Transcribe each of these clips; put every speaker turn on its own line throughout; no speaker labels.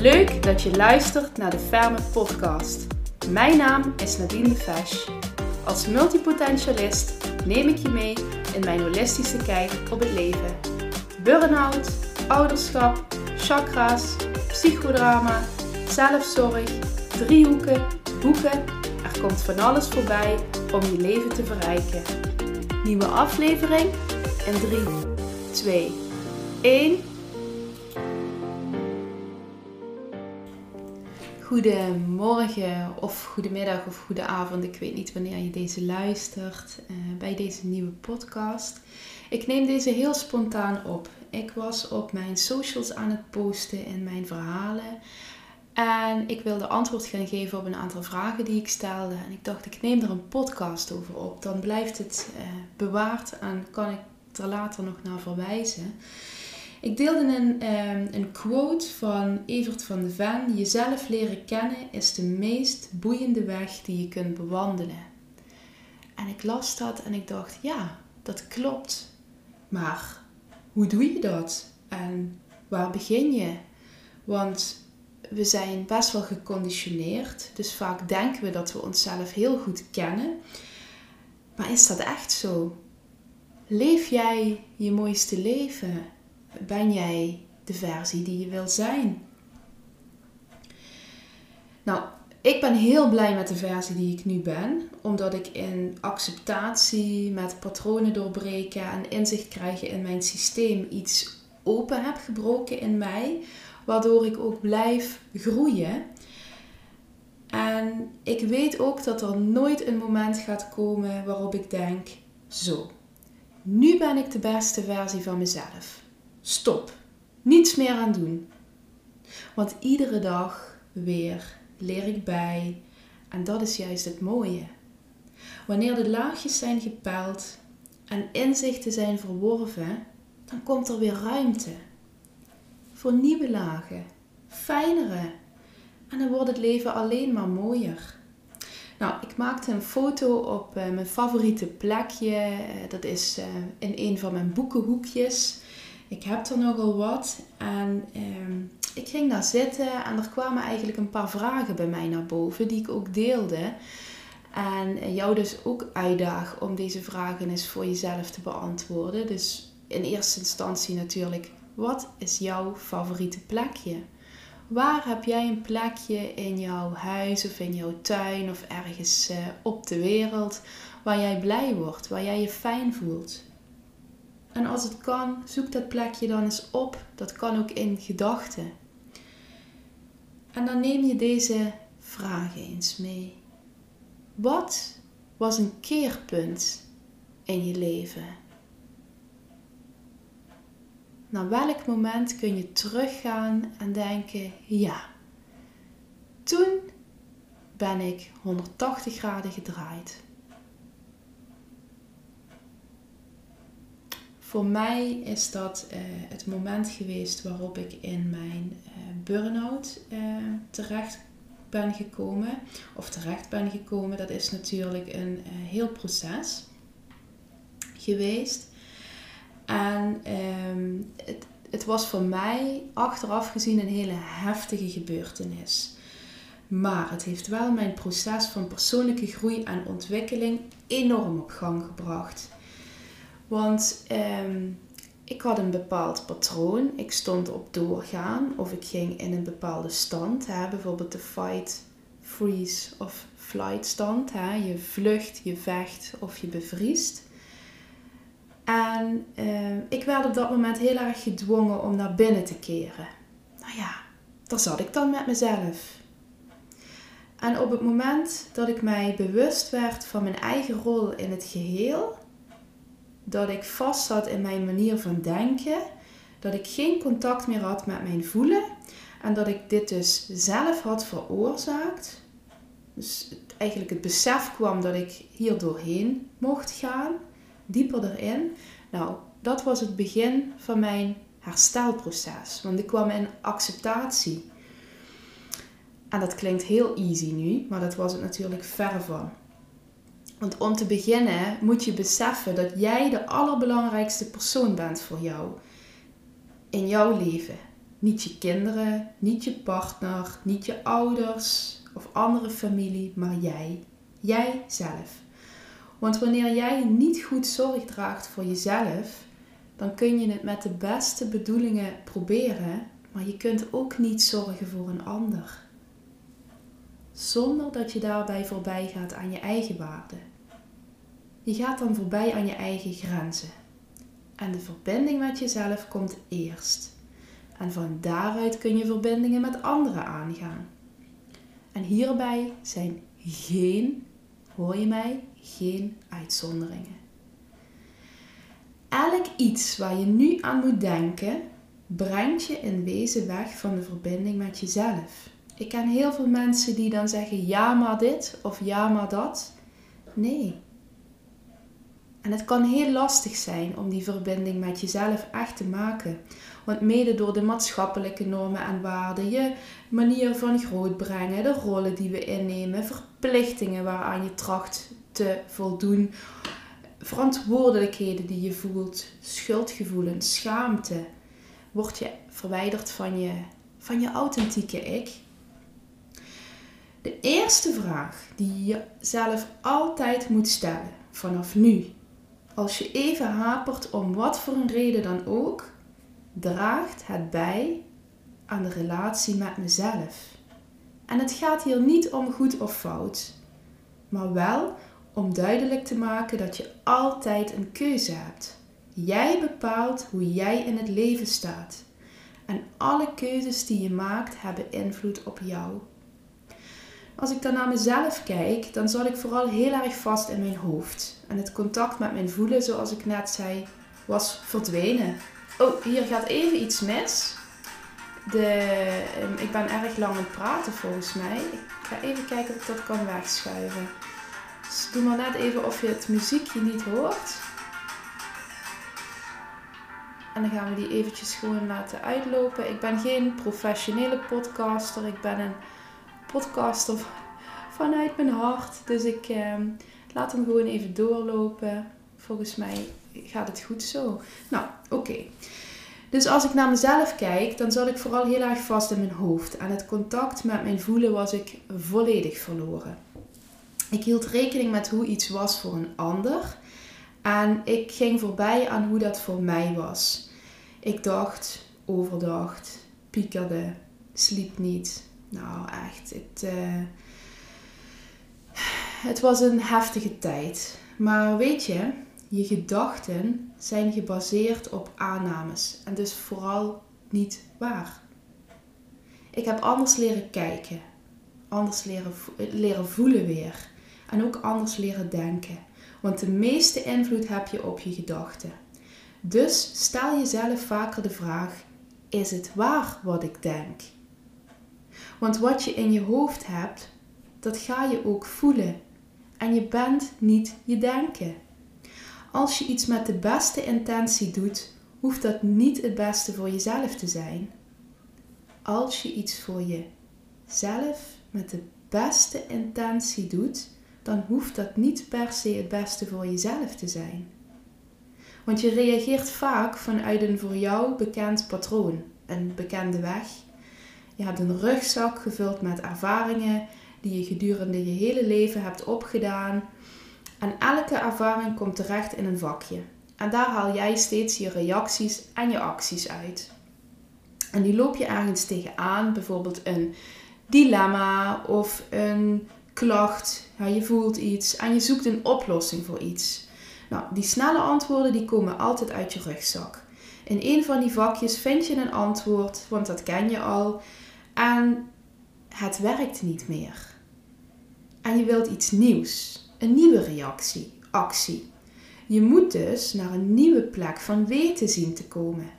Leuk dat je luistert naar de Ferme Podcast. Mijn naam is Nadine de. Als multipotentialist neem ik je mee in mijn holistische kijk op het leven. Burn-out, ouderschap, chakra's, psychodrama, zelfzorg, driehoeken, boeken. Er komt van alles voorbij om je leven te verrijken. Nieuwe aflevering in 3, 2, 1. Goedemorgen of goedemiddag of goede avond. Ik weet niet wanneer je deze luistert uh, bij deze nieuwe podcast. Ik neem deze heel spontaan op. Ik was op mijn socials aan het posten in mijn verhalen. En ik wilde antwoord gaan geven op een aantal vragen die ik stelde. En ik dacht, ik neem er een podcast over op. Dan blijft het uh, bewaard en kan ik er later nog naar verwijzen. Ik deelde een, um, een quote van Evert van de Ven. Jezelf leren kennen is de meest boeiende weg die je kunt bewandelen. En ik las dat en ik dacht, ja, dat klopt. Maar hoe doe je dat? En waar begin je? Want we zijn best wel geconditioneerd. Dus vaak denken we dat we onszelf heel goed kennen. Maar is dat echt zo? Leef jij je mooiste leven? Ben jij de versie die je wil zijn? Nou, ik ben heel blij met de versie die ik nu ben, omdat ik in acceptatie met patronen doorbreken en inzicht krijgen in mijn systeem iets open heb gebroken in mij, waardoor ik ook blijf groeien. En ik weet ook dat er nooit een moment gaat komen waarop ik denk: zo, nu ben ik de beste versie van mezelf. Stop. Niets meer aan doen. Want iedere dag weer leer ik bij. En dat is juist het mooie. Wanneer de laagjes zijn gepeld en inzichten zijn verworven, dan komt er weer ruimte voor nieuwe lagen, fijnere. En dan wordt het leven alleen maar mooier. Nou, ik maakte een foto op uh, mijn favoriete plekje. Uh, dat is uh, in een van mijn boekenhoekjes. Ik heb er nogal wat. En ehm, ik ging daar zitten en er kwamen eigenlijk een paar vragen bij mij naar boven die ik ook deelde. En jou dus ook uitdaag om deze vragen eens voor jezelf te beantwoorden. Dus in eerste instantie natuurlijk, wat is jouw favoriete plekje? Waar heb jij een plekje in jouw huis of in jouw tuin of ergens uh, op de wereld waar jij blij wordt, waar jij je fijn voelt? En als het kan, zoek dat plekje dan eens op. Dat kan ook in gedachten. En dan neem je deze vragen eens mee. Wat was een keerpunt in je leven? Naar welk moment kun je teruggaan en denken: ja, toen ben ik 180 graden gedraaid. Voor mij is dat uh, het moment geweest waarop ik in mijn uh, burn-out uh, terecht ben gekomen. Of terecht ben gekomen, dat is natuurlijk een heel proces geweest. En um, het, het was voor mij achteraf gezien een hele heftige gebeurtenis. Maar het heeft wel mijn proces van persoonlijke groei en ontwikkeling enorm op gang gebracht. Want um, ik had een bepaald patroon. Ik stond op doorgaan of ik ging in een bepaalde stand. Hè? Bijvoorbeeld de fight, freeze of flight stand. Hè? Je vlucht, je vecht of je bevriest. En uh, ik werd op dat moment heel erg gedwongen om naar binnen te keren. Nou ja, daar zat ik dan met mezelf. En op het moment dat ik mij bewust werd van mijn eigen rol in het geheel, dat ik vast zat in mijn manier van denken, dat ik geen contact meer had met mijn voelen en dat ik dit dus zelf had veroorzaakt. Dus eigenlijk het besef kwam dat ik hier doorheen mocht gaan, dieper erin. Nou, dat was het begin van mijn herstelproces, want ik kwam in acceptatie. En dat klinkt heel easy nu, maar dat was het natuurlijk ver van. Want om te beginnen moet je beseffen dat jij de allerbelangrijkste persoon bent voor jou in jouw leven. Niet je kinderen, niet je partner, niet je ouders of andere familie, maar jij. Jij zelf. Want wanneer jij niet goed zorg draagt voor jezelf, dan kun je het met de beste bedoelingen proberen, maar je kunt ook niet zorgen voor een ander. Zonder dat je daarbij voorbij gaat aan je eigen waarde. Je gaat dan voorbij aan je eigen grenzen. En de verbinding met jezelf komt eerst. En van daaruit kun je verbindingen met anderen aangaan. En hierbij zijn geen, hoor je mij, geen uitzonderingen. Elk iets waar je nu aan moet denken, brengt je in wezen weg van de verbinding met jezelf. Ik ken heel veel mensen die dan zeggen ja maar dit of ja maar dat. Nee. En het kan heel lastig zijn om die verbinding met jezelf echt te maken. Want mede door de maatschappelijke normen en waarden, je manier van grootbrengen, de rollen die we innemen, verplichtingen waaraan je tracht te voldoen, verantwoordelijkheden die je voelt, schuldgevoelens, schaamte, word je verwijderd van je, van je authentieke ik. De eerste vraag die je jezelf altijd moet stellen, vanaf nu, als je even hapert om wat voor een reden dan ook, draagt het bij aan de relatie met mezelf. En het gaat hier niet om goed of fout, maar wel om duidelijk te maken dat je altijd een keuze hebt. Jij bepaalt hoe jij in het leven staat. En alle keuzes die je maakt hebben invloed op jou. Als ik dan naar mezelf kijk, dan zat ik vooral heel erg vast in mijn hoofd. En het contact met mijn voelen, zoals ik net zei, was verdwenen. Oh, hier gaat even iets mis. De, ehm, ik ben erg lang aan het praten volgens mij. Ik ga even kijken of ik dat kan wegschuiven. Dus doe maar net even of je het muziekje niet hoort. En dan gaan we die eventjes gewoon laten uitlopen. Ik ben geen professionele podcaster. Ik ben een podcaster vanuit mijn hart. Dus ik eh, laat hem gewoon even doorlopen. Volgens mij gaat het goed zo. Nou, oké. Dus als ik naar mezelf kijk, dan zat ik vooral heel erg vast in mijn hoofd. En het contact met mijn voelen was ik volledig verloren. Ik hield rekening met hoe iets was voor een ander. En ik ging voorbij aan hoe dat voor mij was. Ik dacht, overdacht, piekerde, sliep niet. Nou, echt. Het, uh, het was een heftige tijd. Maar weet je, je gedachten zijn gebaseerd op aannames en dus vooral niet waar. Ik heb anders leren kijken, anders leren, leren voelen weer en ook anders leren denken. Want de meeste invloed heb je op je gedachten. Dus stel jezelf vaker de vraag: is het waar wat ik denk? Want wat je in je hoofd hebt, dat ga je ook voelen. En je bent niet je denken. Als je iets met de beste intentie doet, hoeft dat niet het beste voor jezelf te zijn. Als je iets voor jezelf met de beste intentie doet, dan hoeft dat niet per se het beste voor jezelf te zijn. Want je reageert vaak vanuit een voor jou bekend patroon, een bekende weg. Je hebt een rugzak gevuld met ervaringen die je gedurende je hele leven hebt opgedaan. En elke ervaring komt terecht in een vakje. En daar haal jij steeds je reacties en je acties uit. En die loop je ergens tegenaan, bijvoorbeeld een dilemma of een klacht. Ja, je voelt iets en je zoekt een oplossing voor iets. Nou, die snelle antwoorden die komen altijd uit je rugzak. In een van die vakjes vind je een antwoord, want dat ken je al. En het werkt niet meer. En je wilt iets nieuws, een nieuwe reactie, actie. Je moet dus naar een nieuwe plek van weten zien te komen.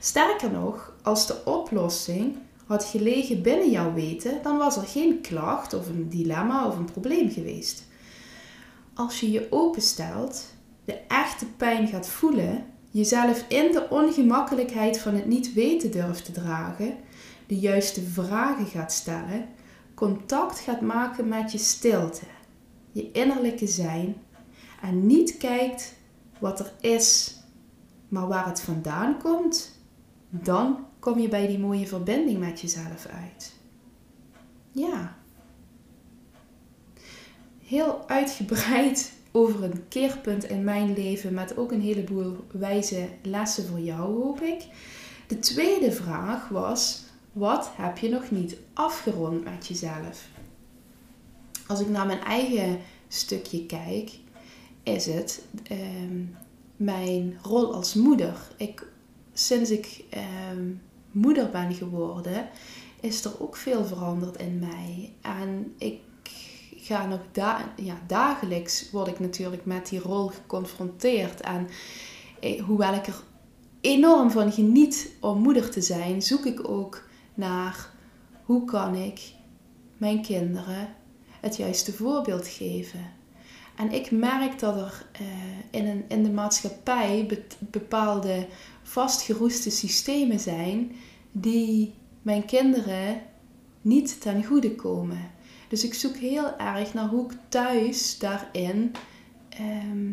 Sterker nog, als de oplossing had gelegen binnen jouw weten, dan was er geen klacht of een dilemma of een probleem geweest. Als je je openstelt, de echte pijn gaat voelen, jezelf in de ongemakkelijkheid van het niet weten durft te dragen, de juiste vragen gaat stellen, contact gaat maken met je stilte, je innerlijke zijn en niet kijkt wat er is, maar waar het vandaan komt, dan kom je bij die mooie verbinding met jezelf uit. Ja. Heel uitgebreid over een keerpunt in mijn leven met ook een heleboel wijze lessen voor jou, hoop ik. De tweede vraag was: wat heb je nog niet afgerond met jezelf? Als ik naar mijn eigen stukje kijk, is het ehm, mijn rol als moeder. Ik, sinds ik ehm, moeder ben geworden, is er ook veel veranderd in mij. En ik ga nog da ja, dagelijks word ik natuurlijk met die rol geconfronteerd. En eh, hoewel ik er enorm van geniet om moeder te zijn, zoek ik ook naar hoe kan ik mijn kinderen het juiste voorbeeld geven. En ik merk dat er uh, in, een, in de maatschappij bepaalde vastgeroeste systemen zijn die mijn kinderen niet ten goede komen. Dus ik zoek heel erg naar hoe ik thuis daarin ehm,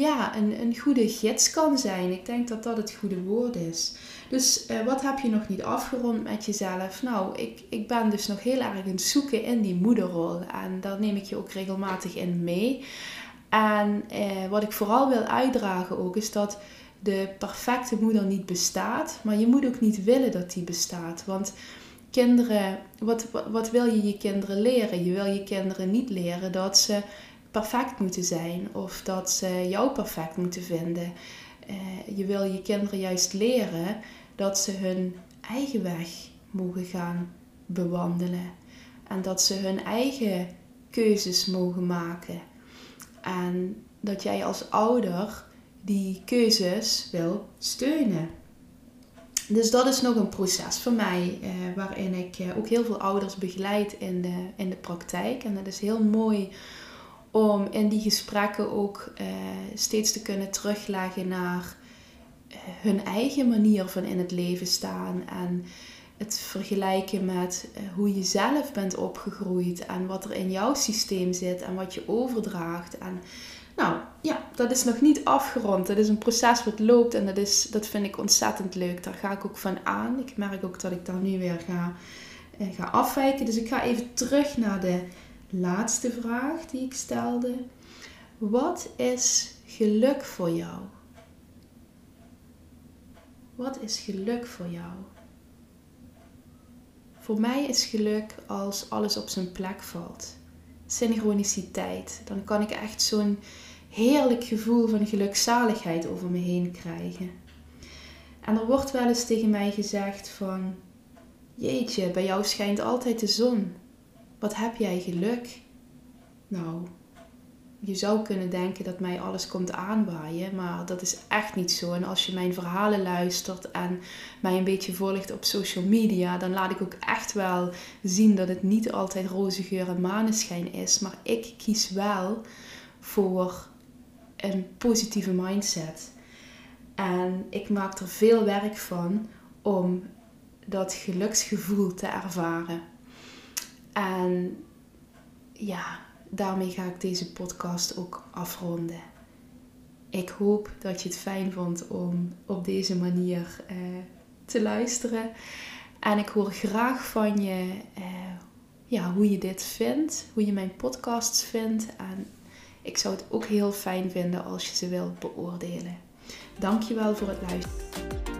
ja, een, een goede gids kan zijn. Ik denk dat dat het goede woord is. Dus uh, wat heb je nog niet afgerond met jezelf? Nou, ik, ik ben dus nog heel erg aan het zoeken in die moederrol. En daar neem ik je ook regelmatig in mee. En uh, wat ik vooral wil uitdragen ook is dat de perfecte moeder niet bestaat. Maar je moet ook niet willen dat die bestaat. Want kinderen, wat, wat wil je je kinderen leren? Je wil je kinderen niet leren dat ze perfect moeten zijn of dat ze jou perfect moeten vinden. Uh, je wil je kinderen juist leren dat ze hun eigen weg mogen gaan bewandelen en dat ze hun eigen keuzes mogen maken. En dat jij als ouder die keuzes wil steunen. Dus dat is nog een proces voor mij, eh, waarin ik eh, ook heel veel ouders begeleid in de, in de praktijk. En dat is heel mooi om in die gesprekken ook eh, steeds te kunnen terugleggen naar eh, hun eigen manier van in het leven staan. En het vergelijken met eh, hoe je zelf bent opgegroeid en wat er in jouw systeem zit en wat je overdraagt. En nou ja, dat is nog niet afgerond. Dat is een proces wat loopt en dat, is, dat vind ik ontzettend leuk. Daar ga ik ook van aan. Ik merk ook dat ik daar nu weer ga, ga afwijken. Dus ik ga even terug naar de laatste vraag die ik stelde. Wat is geluk voor jou? Wat is geluk voor jou? Voor mij is geluk als alles op zijn plek valt. Synchroniciteit. Dan kan ik echt zo'n heerlijk gevoel van gelukzaligheid over me heen krijgen. En er wordt wel eens tegen mij gezegd van, jeetje, bij jou schijnt altijd de zon. Wat heb jij geluk? Nou, je zou kunnen denken dat mij alles komt aanwaaien, maar dat is echt niet zo. En als je mijn verhalen luistert en mij een beetje volgt op social media, dan laat ik ook echt wel zien dat het niet altijd roze geur en maneschijn is. Maar ik kies wel voor een positieve mindset. En ik maak er veel werk van om dat geluksgevoel te ervaren. En ja, daarmee ga ik deze podcast ook afronden. Ik hoop dat je het fijn vond om op deze manier uh, te luisteren. En ik hoor graag van je uh, ja, hoe je dit vindt, hoe je mijn podcasts vindt. En ik zou het ook heel fijn vinden als je ze wilt beoordelen. Dankjewel voor het luisteren.